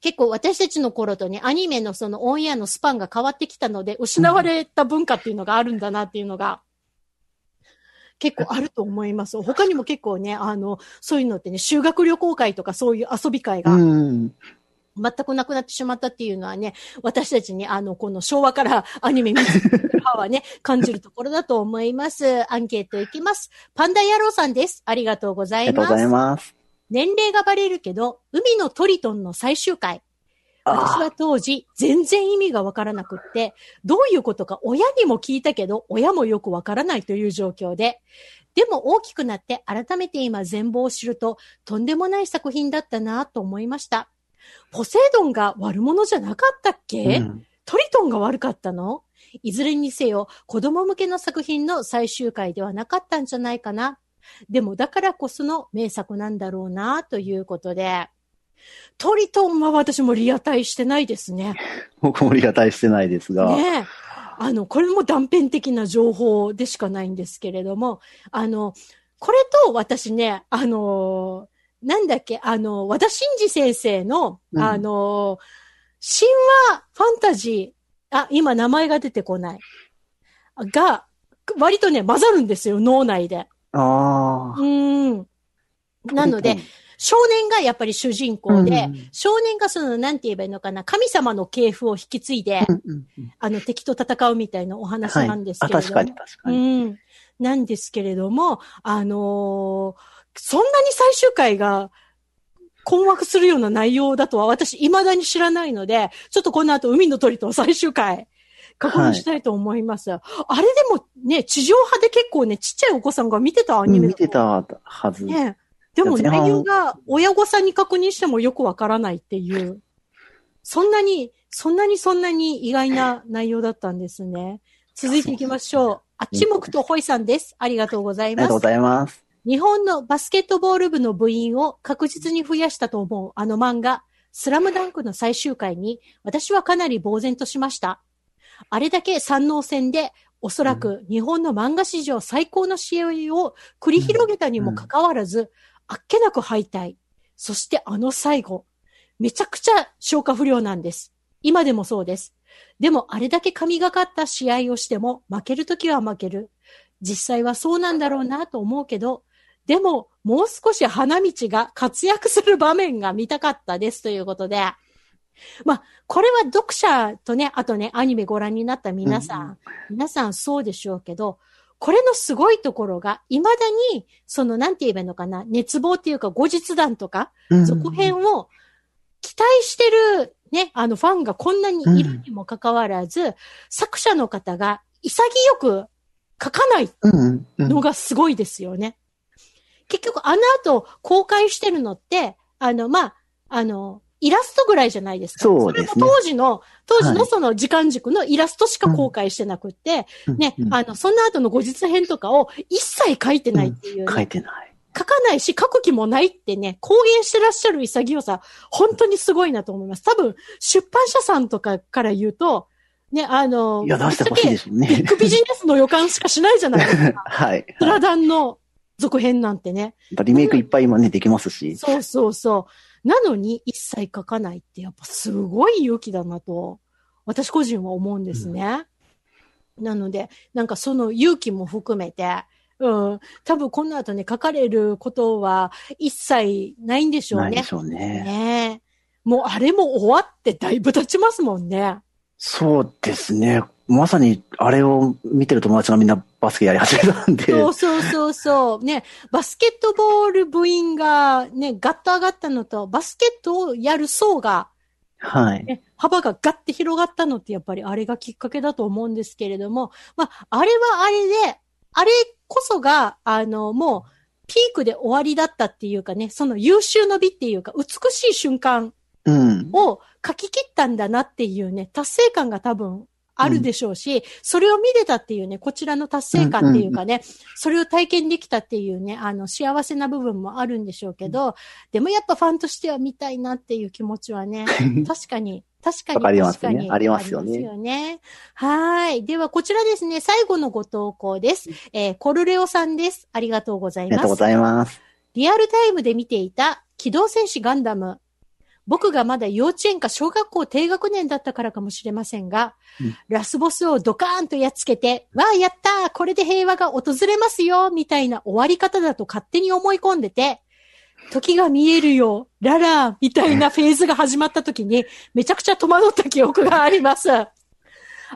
結構私たちの頃とね、アニメのそのオンエアのスパンが変わってきたので、失われた文化っていうのがあるんだなっていうのが、結構あると思います。他にも結構ね、あの、そういうのってね、修学旅行会とかそういう遊び会がうん。全くなくなってしまったっていうのはね、私たちにあの、この昭和からアニメ見てる派はね、感じるところだと思います。アンケートいきます。パンダ野郎さんです。ありがとうございます。ありがとうございます。年齢がバレるけど、海のトリトンの最終回。私は当時、全然意味がわからなくって、どういうことか親にも聞いたけど、親もよくわからないという状況で、でも大きくなって改めて今全貌を知ると、とんでもない作品だったなと思いました。ポセイドンが悪者じゃなかったっけ、うんトリトンが悪かったの？いずれにせよ、子供向けの作品の最終回ではなかったんじゃないかな。でもだからこその名作なんだろうな、ということで。トリトンは私もリアタイしてないですね。僕もリアタイしてないですが。ねえ。あの、これも断片的な情報でしかないんですけれども、あの、これと私ね、あの、なんだっけ、あの、和田真二先生の、うんあの、神話ファンタジー、あ、今名前が出てこない。が、割とね、混ざるんですよ、脳内で。ああ。うーん。なので、少年がやっぱり主人公で、うん少年がその、なんて言えばいいのかな、神様の系譜を引き継いで、うんうんうんあの、敵と戦うみたいなお話はいなんですけあ、れども。確かに確かうに。ん。なんですけれども、あのーそんなに最終回が困惑するような内容だとは私未だに知らないので、ちょっとこの後海の鳥と最終回、確認したいと思います。あれでもね、地上波で結構ね、ちっちゃいお子さんが見てたアニメだと見てたはず。ねでも内容が親御さんに確認してもよくわからないっていう、そんなに、そんなにそんなに意外な内容だったんですね。続いていきましょう。あっちもくとほいさんです。ありがとうございます。ありがとうございます。日本のバスケットボール部の部員を確実に増やしたと思うあの漫画、スラムダンクの最終回に私はかなり呆然としました。あれだけ三能戦でおそらく日本の漫画史上最高の試合を繰り広げたにもかかわらず、あっけなく敗退。そしてあの最後、めちゃくちゃ消化不良なんです。今でもそうです。でもあれだけ神がかった試合をしても負けるときは負ける。実際はそうなんだろうなと思うけど、でももう少し花道が活躍する場面が見たかったですということで、まあ、これは読者とね、あとね、アニメご覧になった皆さん、うん。皆さんそうでしょうけど、これのすごいところが、未だに、その、なんて言えばいいのかな、熱望っていうか後日談とか、うん。続編を期待してるね、あのファンがこんなにいるにもかかわらず、作者の方が潔く書かないうんうん。のがすごいですよね。結局あの後公開してるのって、あの、まあ、あの、イラストぐらいじゃないですか。そうですねそれも当時の、当時はいのその時間軸のイラストしか公開してなくって、ね、うんあの、その後の後日編とかを一切書いてないっていうね、書いてない。書かないし、書く気もないってね、公言してらっしゃる潔さ、本当にすごいなと思います。多分、出版社さんとかから言うと、ね、あの、いや、出してほしいでしょうビねッ。グビジネスの予感しかしないじゃないですか。はい。スラダンの続編なんてね。リメイクいっぱい今ね、できますし。そうそうそう。なのに一切書かないってやっぱすごい勇気だなと、私個人は思うんですね。なので、なんかその勇気も含めて、うん、多分この後ね、書かれることは一切ないんでしょうね。ないでしょうね。ねえもうあれも終わってだいぶ経ちますもんね。そうですね。まさに、あれを見てる友達がみんなバスケやり始めたんで。そうそうそうそう。ね、バスケットボール部員がね、ガッと上がったのと、バスケットをやる層が、はい。ね、幅がガッて広がったのってやっぱりあれがきっかけだと思うんですけれども、まあ、あれはあれで、あれこそが、あの、もう、ピークで終わりだったっていうかね、その優秀の美っていうか、美しい瞬間うん。を書き切ったんだなっていうね、達成感が多分あるでしょうし、それを見れたっていうね、こちらの達成感っていうかね、それを体験できたっていうね、あの、幸せな部分もあるんでしょうけど、でもやっぱファンとしては見たいなっていう気持ちはね、確かに、確かに、わかりますね確かに。ありますよねありますよねはい。では、こちらですね、最後のご投稿です。えーコルレオさんです。ありがとうございます。ありがとうございます。リアルタイムで見ていた機動戦士ガンダム。僕がまだ幼稚園か小学校低学年だったからかもしれませんが、うんラスボスをドカーンとやっつけて、わあ、やったーこれで平和が訪れますよみたいな終わり方だと勝手に思い込んでて、時が見えるよ、ララーみたいなフェーズが始まった時に、めちゃくちゃ戸惑った記憶があります。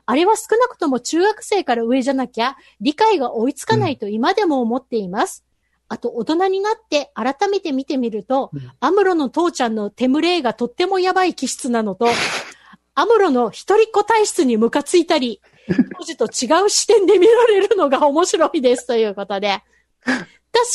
あれは少なくとも中学生から上じゃなきゃ理解が追いつかないと今でも思っています。あと、大人になって改めて見てみると、うん。アムロの父ちゃんのテムレイがとってもやばい気質なのと、アムロの一人っ子体質にムカついたり、当時と違う視点で見られるのが面白いですということで。確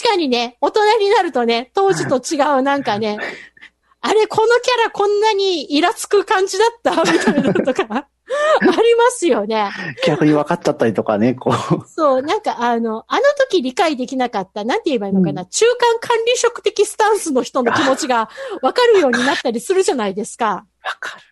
かにね、大人になるとね、当時と違うなんかね、あれ、このキャラこんなにイラつく感じだった？みたいなのとか、ありますよね。逆に分かっちゃったりとかね、こう。そう、なんかあの、あの時理解できなかった、なんて言えばいいのかな、中間管理職的スタンスの人の気持ちがわかるようになったりするじゃないですか。わかる。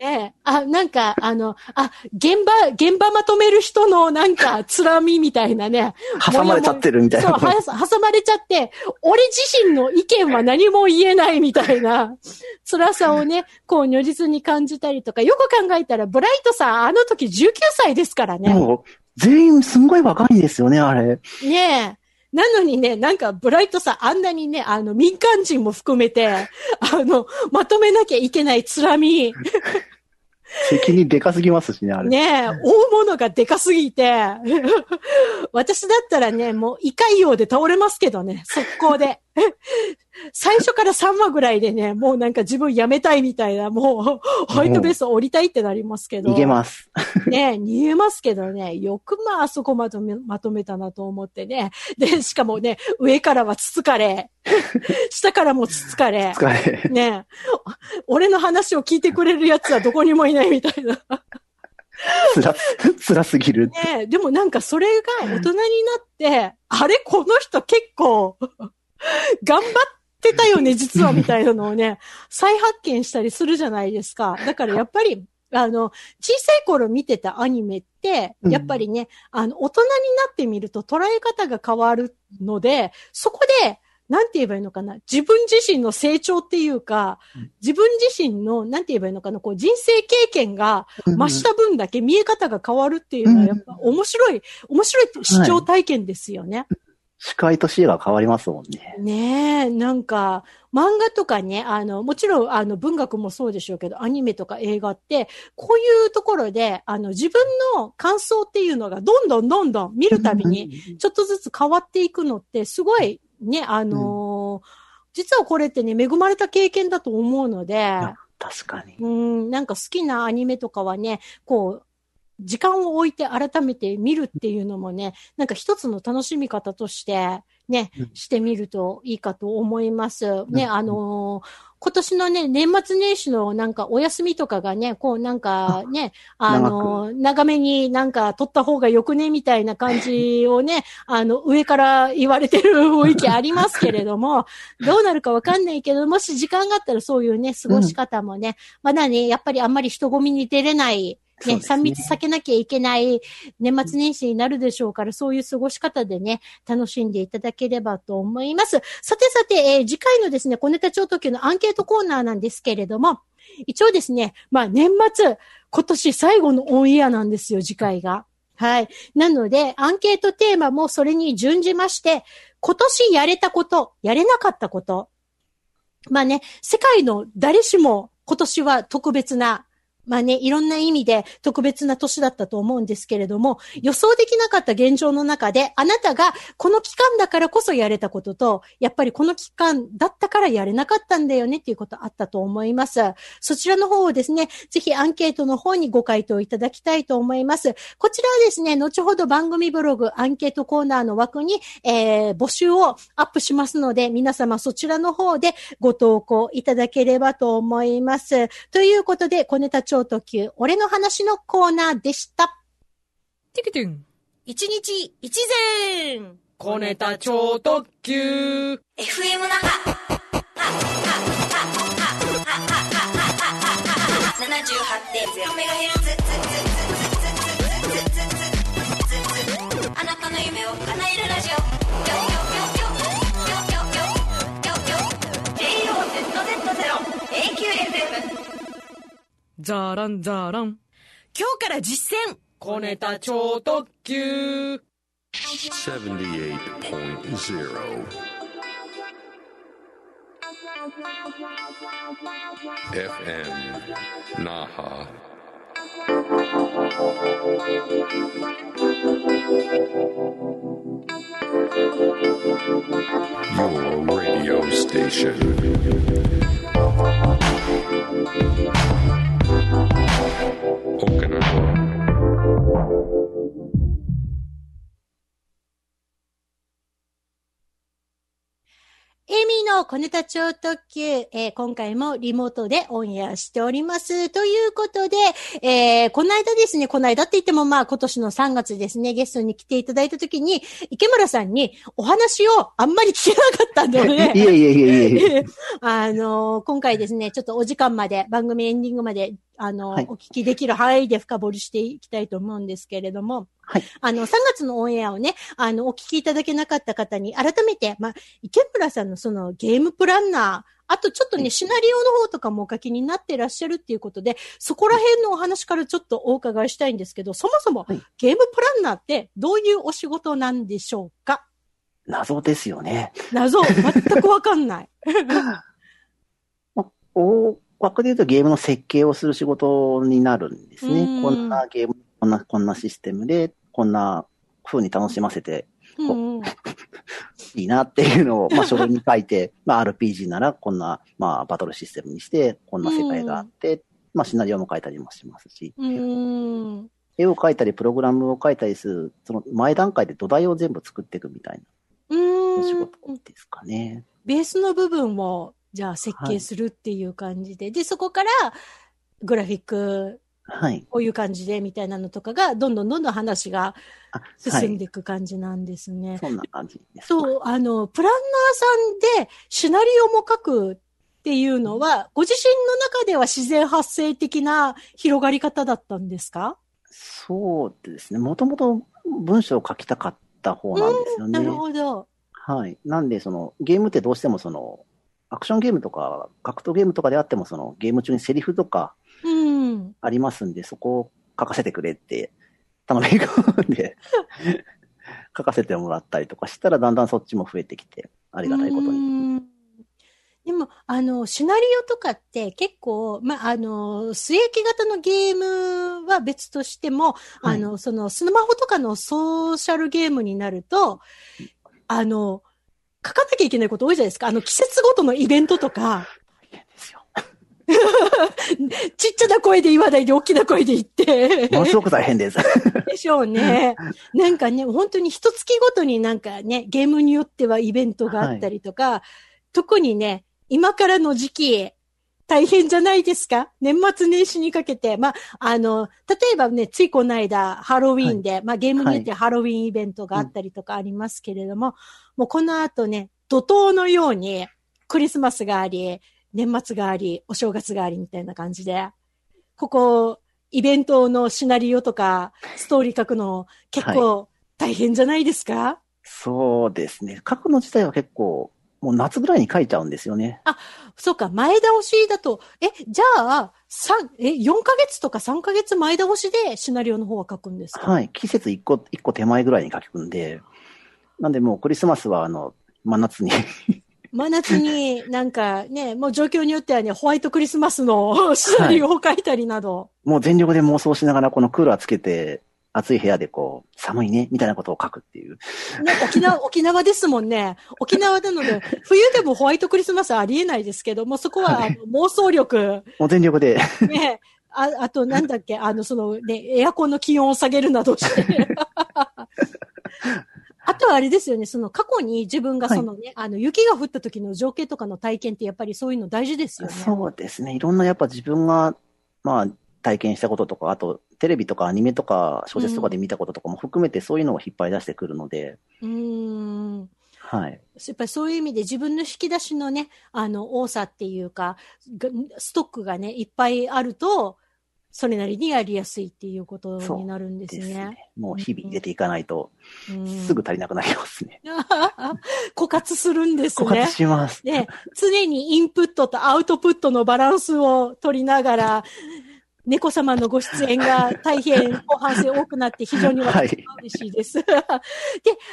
ええ。あ、なんか、あの、あ、現場、現場まとめる人のなんか、つらみみたいなね。挟まれちゃってるみたいそう、な。はや挟まれちゃって、俺自身の意見は何も言えないみたいな、辛さをね、こう、如実に感じたりとか、よく考えたら、ブライトさん、あの時19歳ですからね。もう、全員すんごい若いんですよね、あれ。ねえ。なのにね、なんか、ブライトさん、あんなにね、あの、民間人も含めて、あの、まとめなきゃいけないつらみ、責任でかすぎますしね、あれ。ねえ、大物がでかすぎて、私だったらね、もう胃潰瘍で倒れますけどね、速攻で。最初から3話ぐらいでね、もうなんか自分辞めたいみたいな、もう、ホワイトベース降りたいってなりますけど。逃げます。ね逃げますけどね、よくまああそこまとめ、まとめたなと思ってね。で、しかもね、上からはつつかれ、下からもつつかれ。疲れ。ね俺の話を聞いてくれるやつはどこにもいないみたいな。つら、つらすぎる。ねでもなんかそれが大人になって、あれこの人結構、頑張ってたよね、実はみたいなのをね、再発見したりするじゃないですか。だからやっぱり、あの、小さい頃見てたアニメって、やっぱりね、あの、大人になってみると捉え方が変わるので、そこで、なんて言えばいいのかな自分自身の成長っていうか、自分自身の、なんて言えばいいのかなこう、人生経験が増した分だけ見え方が変わるっていうのは、やっぱ面白い、面白い。視聴体験ですよね。視界と視野が変わりますもんね。ねえ、なんか、漫画とかね、あの、もちろん、あの、文学もそうでしょうけど、アニメとか映画って、こういうところで、あの、自分の感想っていうのが、どんどんどんどん見るたびに、ちょっとずつ変わっていくのって、すごい、ね、あのー実はこれってね、恵まれた経験だと思うので、あ確かに。うん、なんか好きなアニメとかはね、こう、時間を置いて改めて見るっていうのもね、なんか一つの楽しみ方として、ね、うん。してみるといいかと思います。ね、うん。あのー今年のね、年末年始のなんかお休みとかがね、こうなんかね、あのー長めになんか取った方がよくね、みたいな感じをね、あの、上から言われてる雰囲気ありますけれども、どうなるかわかんないけど、もし時間があったらそういうね、過ごし方もね、まだね、やっぱりあんまり人混みに出れない、ね、そうですね3密避けなきゃいけない年末年始になるでしょうから、そういう過ごし方でね、楽しんでいただければと思います。さてさて、えー次回のですね、小ネタ超特急のアンケートコーナーなんですけれども、一応ですね、まあ年末、今年最後のオンエアなんですよ、次回が。はい。なので、アンケートテーマもそれに準じまして、今年やれたこと、やれなかったこと。まあね、世界の誰しも今年は特別な、まあね、いろんな意味で特別な年だったと思うんですけれども、予想できなかった現状の中で、あなたがこの期間だからこそやれたことと、やっぱりこの期間だったからやれなかったんだよねっていうことあったと思います。そちらの方をですね、ぜひアンケートの方にご回答いただきたいと思います。こちらはですね、後ほど番組ブログ、アンケートコーナーの枠に、えー募集をアップしますので、皆様そちらの方でご投稿いただければと思います。ということで、小ネタ超特急、俺の話のコーナーでした。ティキテン。一日一善小ネタ超特急。FM 那覇。78.0メガヘルツ。あなたの夢を叶えるラジオよザランザラン。今日から実践。小ネタ超特急。78.0 FM ナハよーレディオステーション。の小ネタ超特急、えー今回もリモートでオンエアしております。ということで、えーこの間ですね、この間って言ってもまあ今年の3月ですね、ゲストに来ていただいたときに、池村さんにお話をあんまり聞けなかったので、いえいえいえいえいえ。あの、今回ですね、ちょっとお時間まで、番組エンディングまで、あの、はいお聞きできる範囲で深掘りしていきたいと思うんですけれども、はい。あの、3月のオンエアをね、あの、お聞きいただけなかった方に、改めて、まあ、池村さんのそのゲームプランナー、あとちょっとね、シナリオの方とかもお書きになってらっしゃるっていうことで、そこら辺のお話からちょっとお伺いしたいんですけど、そもそもはいゲームプランナーってどういうお仕事なんでしょうか？謎ですよね。謎、全くわかんない。大枠で言うとゲームの設計をする仕事になるんですね。うんこんなゲーム、こんな、こんなシステムで、こんな風に楽しませて いいなっていうのを、まあ、書類に書いて、まあ、RPG ならこんな、まあ、バトルシステムにして、こんな世界があって、まあ、シナリオも書いたりもしますし、うーん。絵を描いたり、プログラムを書いたりする、その前段階で土台を全部作っていくみたいなお仕ん。事ですかね。ベースの部分を、じゃあ設計するっていう感じで、で、そこから、グラフィック、はい。こういう感じで、みたいなのとかが、どんどんどんどん話が。進んでいく感じなんですね。そんな感じです。そう、あの、プランナーさんで、シナリオも書くっていうのは、ご自身の中では自然発生的な広がり方だったんですか？そうですね。もともと文章を書きたかった方なんですよね。なるほど。はい。なんで、その、ゲームってどうしてもその、アクションゲームとか、格闘ゲームとかであっても、その、ゲーム中にセリフとかうん。ありますんで、そこを書かせてくれって頼み込んで、書かせてもらったりとかしたら、だんだんそっちも増えてきて、ありがたいことうに。んでも、あの、シナリオとかって結構、まあ、あの、据え置き型のゲームは別としても、はいあの、その、スマホとかのソーシャルゲームになると、あの、書かなきゃいけないこと多いじゃないですか。あの、季節ごとのイベントとか、ですよ。ちっちゃな声で言わないで大きな声で言って。ものすごく大変です。でしょうね。なんかね、本当に一月ごとになんかね、ゲームによってはイベントがあったりとか、特にね、今からの時期、大変じゃないですか？年末年始にかけて。まあ、あの、例えばね、ついこの間、ハロウィーンで、まあゲームによってハロウィーンイベントがあったりとかありますけれども、もうこの後ね、怒涛のようにクリスマスがあり、年末があり、お正月がありみたいな感じで、ここ、イベントのシナリオとか、ストーリー書くの結構大変じゃないですか、そうですね。書くの自体は結構、もう夏ぐらいに書いちゃうんですよね。そうか、前倒しだと、え、じゃあ、三え、4ヶ月とか3ヶ月前倒しでシナリオの方は書くんですか？はい。季節一個、一個手前ぐらいに書くんで、なんでもうクリスマスはあの、真夏に 真夏になんかね、もう状況によってはね、ホワイトクリスマスのシナリオを書いたりなど。もう全力で妄想しながらこのクーラーつけて、暑い部屋でこう、寒いね、みたいなことを書くっていう。ね、沖縄、沖縄ですもんね。沖縄なので、冬でもホワイトクリスマスはありえないですけども、そこは、はい妄想力、もう全力で、ね、ああと、なんだっけ、あの、そのね、エアコンの気温を下げるなどして。あとはあれですよね、その過去に自分がそのね、あの、雪が降った時の情景とかの体験ってやっぱりそういうの大事ですよね。そうですね。いろんなやっぱ自分が、まあ、体験したこととか、あと、テレビとかアニメとか小説とかで見たこととかも含めてそういうのを引っ張り出してくるので、うーん。はい。やっぱりそういう意味で自分の引き出しのね、あの、多さっていうか、がストックがね、いっぱいあると、それなりにやりやすいっていうことになるんですね。ですね。もう日々入れていかないと、うんすぐ足りなくなりますね。枯渇するんですね枯渇。します。ね、常にインプットとアウトプットのバランスを取りながら、猫様のご出演が大変後半戦多くなって非常に嬉しいです。で、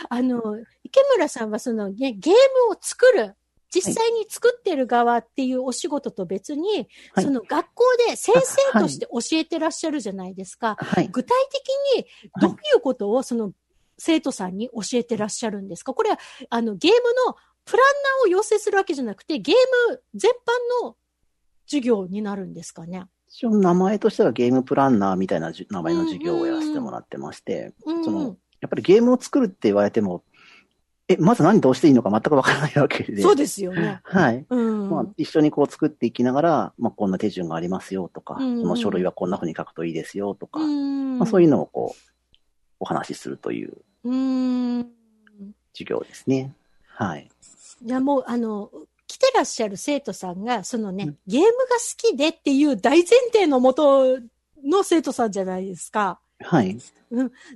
あの、池村さんはそのね、ゲームを作る、実際に作ってる側っていうお仕事と別に、はいその学校で先生として教えてらっしゃるじゃないですか。はい。具体的にどういうことをその生徒さんに教えてらっしゃるんですか？これは、あの、ゲームのプランナーを要請するわけじゃなくて、ゲーム全般の授業になるんですかね？一応名前としてはゲームプランナーみたいな名前の授業をやらせてもらってまして、うんその、やっぱりゲームを作るって言われても、え、まず何どうしていいのか全くわからないわけで。そうですよね。はい。うん。まあ、一緒にこう作っていきながら、まあ、こんな手順がありますよとか、うんこの書類はこんな風に書くといいですよとか、うんまあ、そういうのをこう、お話しするといううん。授業ですね。はい。いや、もう、あの、来てらっしゃる生徒さんが、そのね、うんゲームが好きでっていう大前提のもとの生徒さんじゃないですか。はい。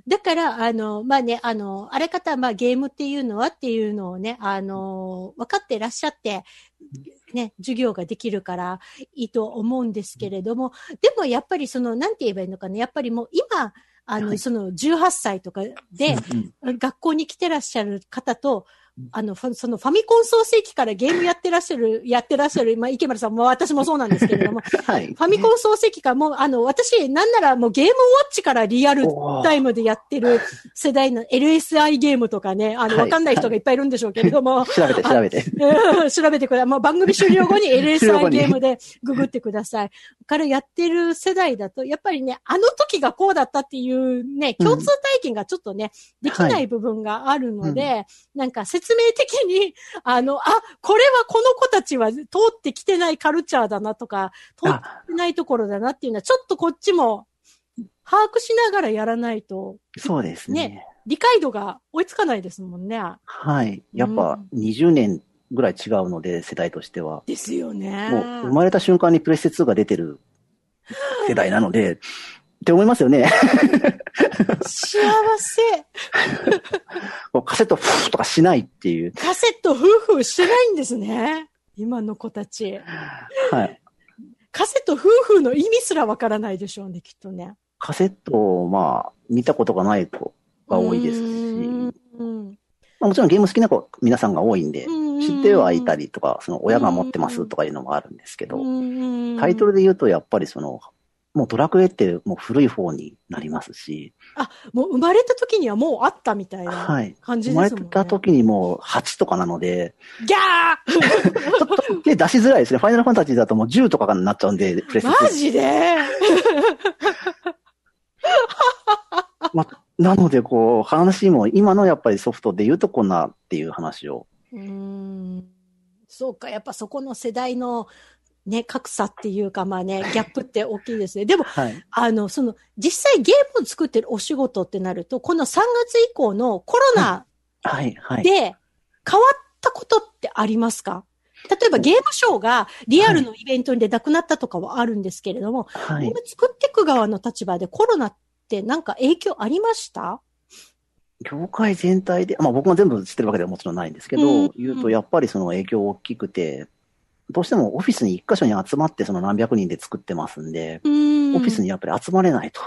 だから、あの、まあね、あの、あれ方、まあゲームっていうのはっていうのをね、あの、分かってらっしゃって、ね、授業ができるからいいと思うんですけれども、でもやっぱりその、なんて言えばいいのかな、やっぱりもう今、あの、はいその18歳とかで、うんうん学校に来てらっしゃる方と、あの、そのファミコン創世記からゲームやってらっしゃる、やってらっしゃる、まあ、池村さんも私もそうなんですけれども、はい。ファミコン創世記からもう、あの、私、なんならもうゲームウォッチからリアルタイムでやってる世代の LSI ゲームとかね、あの、はいわかんない人がいっぱいいるんでしょうけれども、調べて、調べて。うん調べてください。もう番組終了後に LSI ゲームでググってください。からやってる世代だと、やっぱりね、あの時がこうだったっていうね、うん共通体験がちょっとね、できない部分があるので、なんか説明的に、あの、あ、これはこの子たちは通ってきてないカルチャーだなとか、通っあ、てないところだなっていうのは、ちょっとこっちも把握しながらやらないと、そうですね。ね理解度が追いつかないですもんね。はい。やっぱ20年ぐらい違うので、世代としては。ですよね。もう生まれた瞬間にプレステ2が出てる世代なので、って思いますよね。幸せ。こうカセットフーとかしないっていう。カセット夫婦してないんですね。今の子たち。はい。カセット夫婦の意味すらわからないでしょうね、きっとね。カセットを、まあ、見たことがない子が多いですし、うんまあ、もちろんゲーム好きな子、皆さんが多いんで、うん知ってはいたりとか、その親が持ってますとかいうのもあるんですけど、うんタイトルで言うとやっぱりその、もうドラクエってもう古い方になりますし、もう生まれた時にはもうあったみたいなはい。感じ生ですもんね。まれた時にもう8とかなので、ギャー で、出しづらいですね。ファイナルファンタジーだともう10とかになっちゃうんで、プレステマジで？まあ、なので、こう、話も、今のやっぱりソフトで言うとこんなっていう話を。うーんそうか、やっぱそこの世代のね、格差っていうか、まあね、ギャップって大きいですね。でも、はい。あの、その、実際ゲームを作ってるお仕事ってなると、この3月以降のコロナ。で変わったことってありますか？例えばゲームショーがリアルのイベントでなくなったとかはあるんですけれども、はいゲーム。作っていく側の立場でコロナってなんか影響ありました？業界全体で、まあ僕も全部知ってるわけではもちろんないんですけど、うん言うとやっぱりその影響大きくて、どうしてもオフィスに一箇所に集まってその何百人で作ってますんで、んオフィスにやっぱり集まれないと。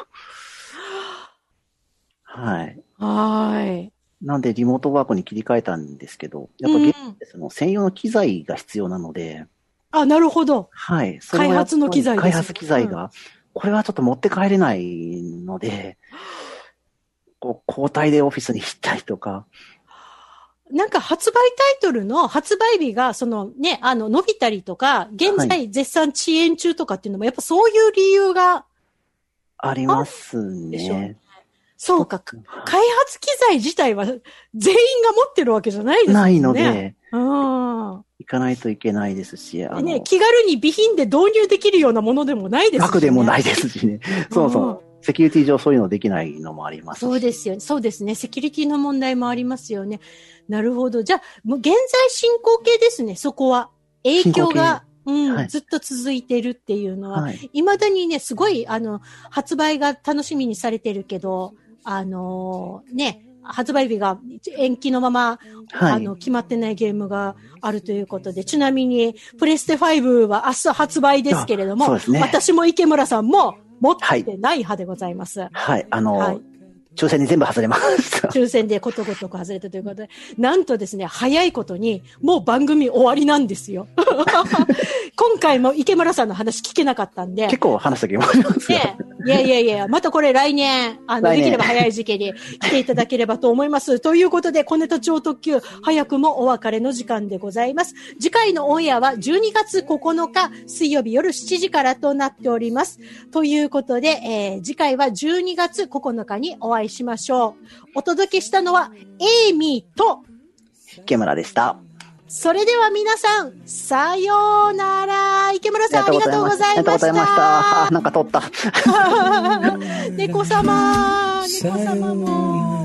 はい。はーい。なんでリモートワークに切り替えたんですけど、やっぱゲームってその専用の機材が必要なので、あ、なるほど。はい。開発の機材です開発機材が、これはちょっと持って帰れないので、こう交代でオフィスに行ったりとか、なんか発売タイトルの発売日が、そのね、あの、伸びたりとか、現は在絶賛遅延中とかっていうのも、やっぱそういう理由が、ありますね。そうか、開発機材自体は全員が持ってるわけじゃないですね。ないので、うん。いかないといけないですし、あの、ね、気軽に備品で導入できるようなものでもないですし、ね。額でもないですしね。そもそも、セキュリティ上そういうのできないのもありますし。そうですよ。そうですね。セキュリティの問題もありますよね。なるほど。じゃあ、もう現在進行形ですね、そこは。影響が、うん、はいずっと続いてるっていうのは。はい。未だにね、すごい、あの、発売が楽しみにされてるけど、あのーね、発売日が延期のまま、はい。あの、決まってないゲームがあるということで、ちなみに、プレステ5は明日発売ですけれども、ね私も池村さんも持ってない派でございます。はい。あの、はい抽選に全部外れました。抽選でことごとく外れたということで、なんとですね、早いことに、もう番組終わりなんですよ。今回も池村さんの話聞けなかったんで、結構話した気もありますよ。ね、いやいやいや、またこれ来年、あの、できれば早い時期に来ていただければと思います。ということで、小ネタ超特急、早くもお別れの時間でございます。次回のオンエアは12月9日水曜日夜7時からとなっております。ということで、えー次回は12月9日にお会いしましょう。お届けしたのは、エイミーと、池村でした。それでは皆さん、さようなら。池村さん、ありがとうございました。ありがとうございました。あなんか取った。猫様、猫様も。